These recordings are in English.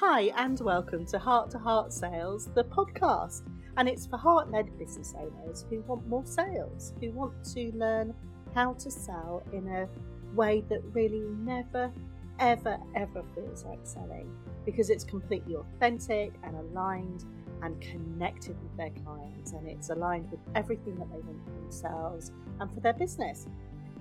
Hi, and welcome to Heart to Heart Sales, the podcast. And it's for heart led business owners who want more sales, who want to learn how to sell in a way that really never, ever, ever feels like selling because it's completely authentic and aligned and connected with their clients and it's aligned with everything that they want for themselves and for their business.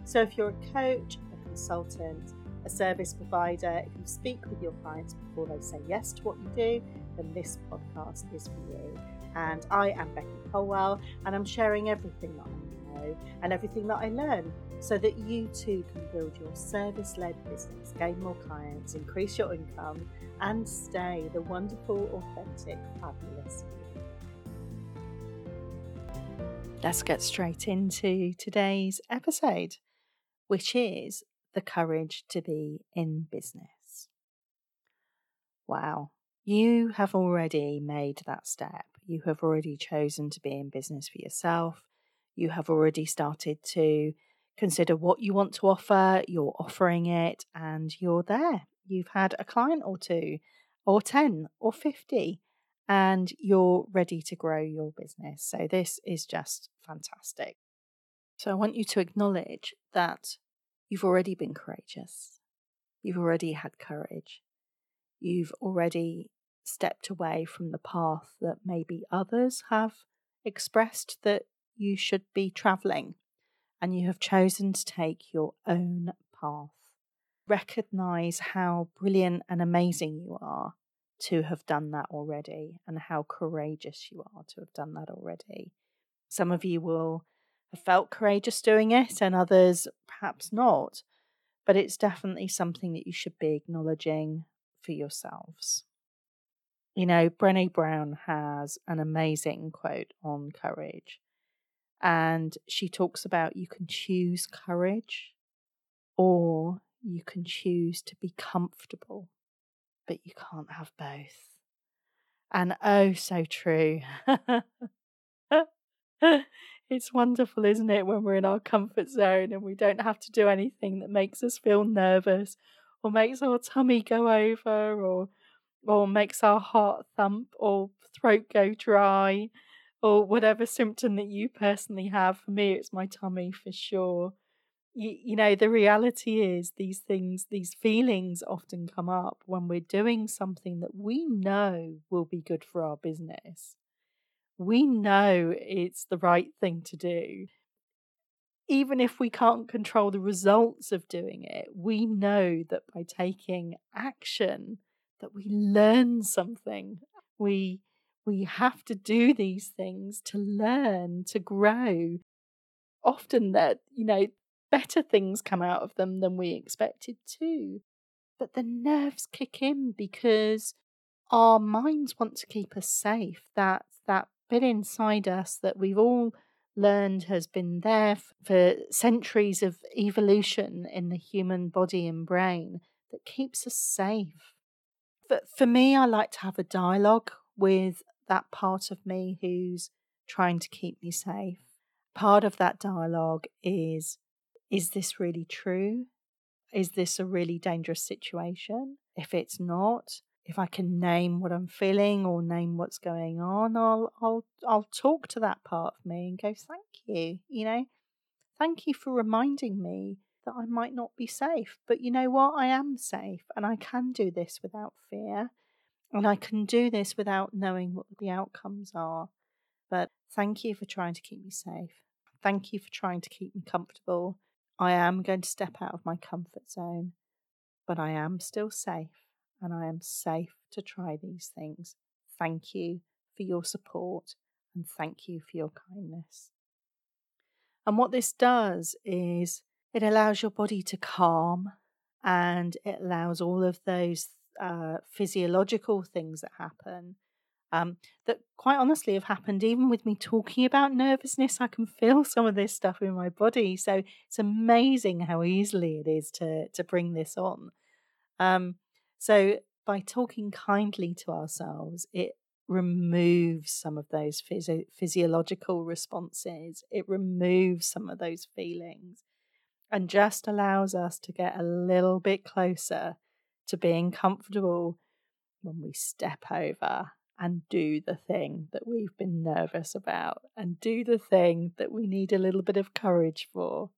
So if you're a coach, a consultant, a service provider, if you speak with your clients before they say yes to what you do, then this podcast is for you. And I am Becky Colwell, and I'm sharing everything that I know and everything that I learn so that you too can build your service led business, gain more clients, increase your income, and stay the wonderful, authentic, fabulous. Let's get straight into today's episode, which is the courage to be in business. Wow, you have already made that step. You have already chosen to be in business for yourself. You have already started to consider what you want to offer, you're offering it, and you're there. You've had a client or two, or 10, or 50, and you're ready to grow your business. So, this is just fantastic. So, I want you to acknowledge that You've already been courageous. You've already had courage. You've already stepped away from the path that maybe others have expressed that you should be travelling, and you have chosen to take your own path. Recognize how brilliant and amazing you are to have done that already, and how courageous you are to have done that already. Some of you will have felt courageous doing it, and others perhaps not. But it's definitely something that you should be acknowledging for yourselves. You know, Brene Brown has an amazing quote on courage. And she talks about you can choose courage or you can choose to be comfortable, but you can't have both. And oh, so true. It's wonderful, isn't it, when we're in our comfort zone and we don't have to do anything that makes us feel nervous or makes our tummy go over or or makes our heart thump or throat go dry or whatever symptom that you personally have. For me, it's my tummy for sure. You, you know, the reality is these things, these feelings often come up when we're doing something that we know will be good for our business we know it's the right thing to do. Even if we can't control the results of doing it, we know that by taking action that we learn something. We we have to do these things to learn, to grow. Often that, you know, better things come out of them than we expected to. But the nerves kick in because our minds want to keep us safe. That that bit inside us that we've all learned has been there for centuries of evolution in the human body and brain that keeps us safe. But for me, I like to have a dialogue with that part of me who's trying to keep me safe. Part of that dialogue is is this really true? Is this a really dangerous situation? If it's not, if I can name what I'm feeling or name what's going on, I'll I'll I'll talk to that part of me and go, thank you, you know, thank you for reminding me that I might not be safe. But you know what? I am safe and I can do this without fear. And I can do this without knowing what the outcomes are. But thank you for trying to keep me safe. Thank you for trying to keep me comfortable. I am going to step out of my comfort zone, but I am still safe and I am safe to try these things. Thank you for your support and thank you for your kindness. And what this does is it allows your body to calm and it allows all of those uh, physiological things that happen um, that quite honestly have happened even with me talking about nervousness. I can feel some of this stuff in my body. So it's amazing how easily it is to, to bring this on. Um, so by talking kindly to ourselves, it removes some of those physio- physiological responses. It removes some of those feelings and just allows us to get a little bit closer to being comfortable when we step over and do the thing that we've been nervous about and do the thing that we need a little bit of courage for.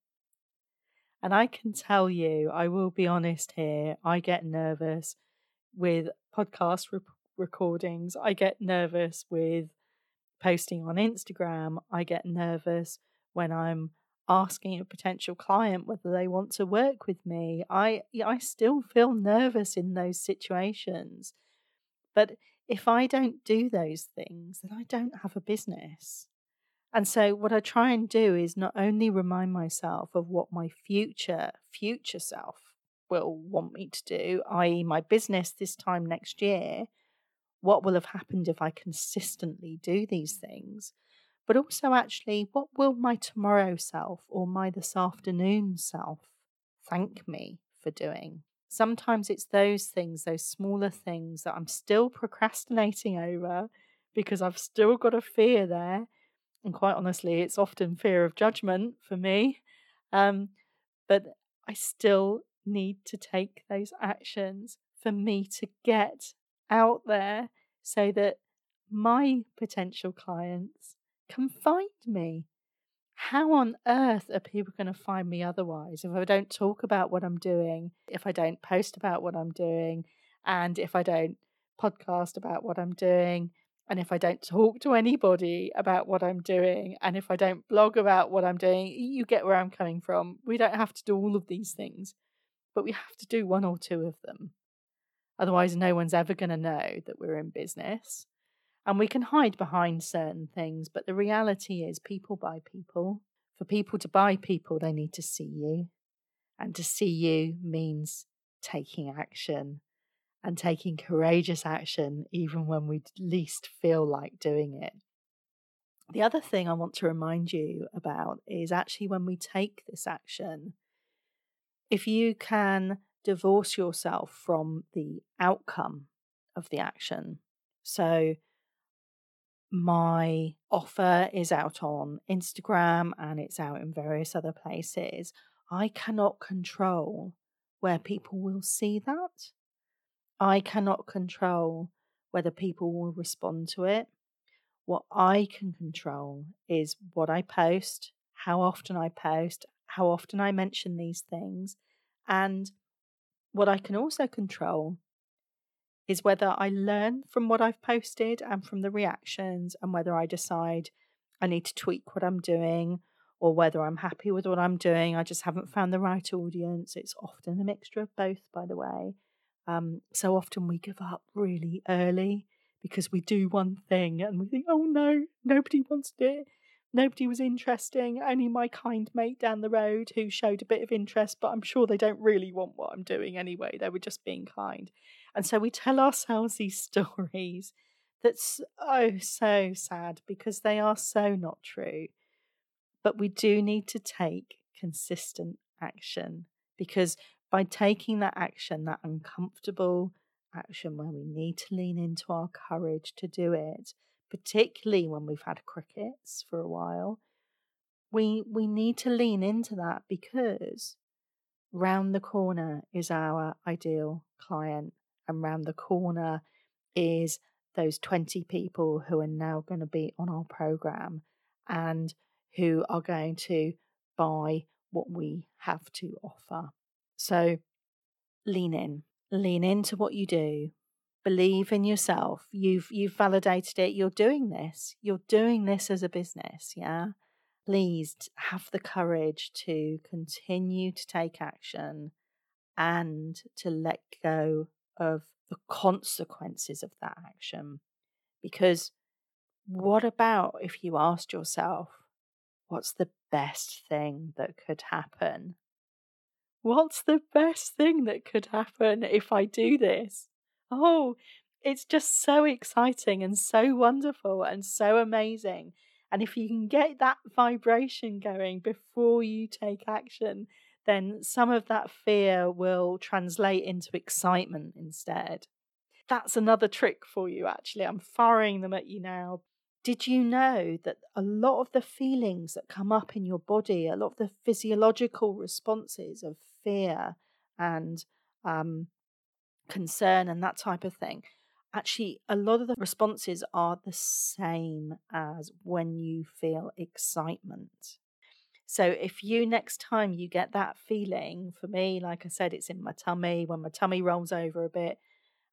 And I can tell you, I will be honest here, I get nervous with podcast re- recordings, I get nervous with posting on Instagram, I get nervous when I'm asking a potential client whether they want to work with me. I I still feel nervous in those situations. But if I don't do those things, then I don't have a business. And so what I try and do is not only remind myself of what my future future self will want me to do, i.e. my business this time next year, what will have happened if I consistently do these things? but also actually, what will my tomorrow self or my this afternoon self thank me for doing? Sometimes it's those things, those smaller things that I'm still procrastinating over because I've still got a fear there. And quite honestly, it's often fear of judgment for me. Um, but I still need to take those actions for me to get out there so that my potential clients can find me. How on earth are people going to find me otherwise if I don't talk about what I'm doing, if I don't post about what I'm doing, and if I don't podcast about what I'm doing, and if I don't talk to anybody about what I'm doing, and if I don't blog about what I'm doing? You get where I'm coming from. We don't have to do all of these things, but we have to do one or two of them. Otherwise, no one's ever going to know that we're in business. And we can hide behind certain things, but the reality is people buy people. For people to buy people, they need to see you. And to see you means taking action and taking courageous action, even when we least feel like doing it. The other thing I want to remind you about is actually when we take this action, if you can divorce yourself from the outcome of the action. So, my offer is out on Instagram and it's out in various other places. I cannot control where people will see that. I cannot control whether people will respond to it. What I can control is what I post, how often I post, how often I mention these things. And what I can also control is whether I learn from what I've posted and from the reactions, and whether I decide I need to tweak what I'm doing or whether I'm happy with what I'm doing. I just haven't found the right audience. It's often a mixture of both, by the way. Um, so often we give up really early because we do one thing and we think, oh no, nobody wants it. Nobody was interesting, only my kind mate down the road who showed a bit of interest, but I'm sure they don't really want what I'm doing anyway. They were just being kind. And so we tell ourselves these stories that's oh so sad because they are so not true. But we do need to take consistent action because by taking that action, that uncomfortable action where we need to lean into our courage to do it, particularly when we've had crickets for a while, we we need to lean into that because round the corner is our ideal client and round the corner is those 20 people who are now going to be on our program and who are going to buy what we have to offer. So lean in, lean into what you do. Believe in yourself. You've you've validated it. You're doing this. You're doing this as a business, yeah? Please have the courage to continue to take action and to let go of the consequences of that action. Because what about if you asked yourself, what's the best thing that could happen? What's the best thing that could happen if I do this? Oh, it's just so exciting and so wonderful and so amazing. And if you can get that vibration going before you take action, then some of that fear will translate into excitement instead. That's another trick for you, actually. I'm firing them at you now. Did you know that a lot of the feelings that come up in your body, a lot of the physiological responses of fear and um, concern and that type of thing, actually, a lot of the responses are the same as when you feel excitement. So if you next time you get that feeling, for me, like I said, it's in my tummy, when my tummy rolls over a bit,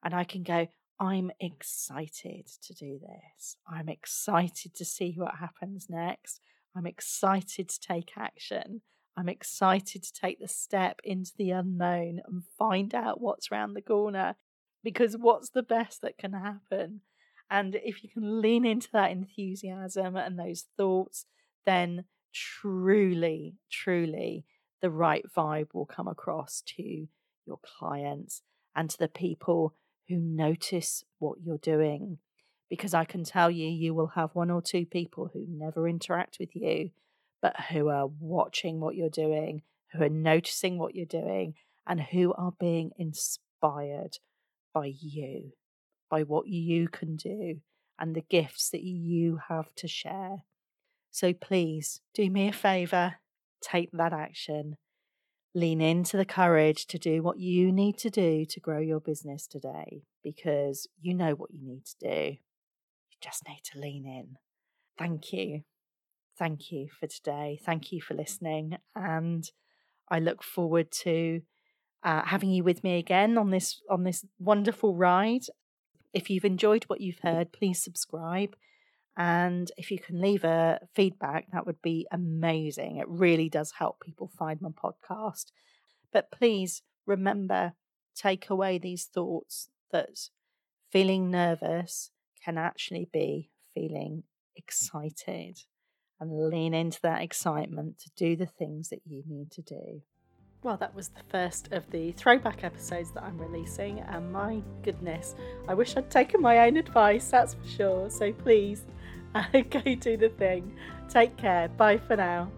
and I can go, I'm excited to do this. I'm excited to see what happens next. I'm excited to take action. I'm excited to take the step into the unknown and find out what's around the corner because what's the best that can happen? And if you can lean into that enthusiasm and those thoughts, then truly, truly the right vibe will come across to your clients and to the people who notice what you're doing. Because I can tell you, you will have one or two people who never interact with you, but who are watching what you're doing, who are noticing what you're doing, and who are being inspired by you, by what you can do, and the gifts that you have to share. So please do me a favor, take that action. Lean into the courage to do what you need to do to grow your business today because you know what you need to do. You just need to lean in. Thank you. Thank you for today. Thank you for listening. And I look forward to uh, having you with me again on this on this wonderful ride. If you've enjoyed what you've heard, please subscribe. And if you can leave a feedback, that would be amazing. It really does help people find my podcast. But please remember, take away these thoughts that feeling nervous can actually be feeling excited and lean into that excitement to do the things that you need to do. Well, that was the first of the throwback episodes that I'm releasing, and my goodness, I wish I'd taken my own advice, that's for sure. So please go do the thing. Take care. Bye for now.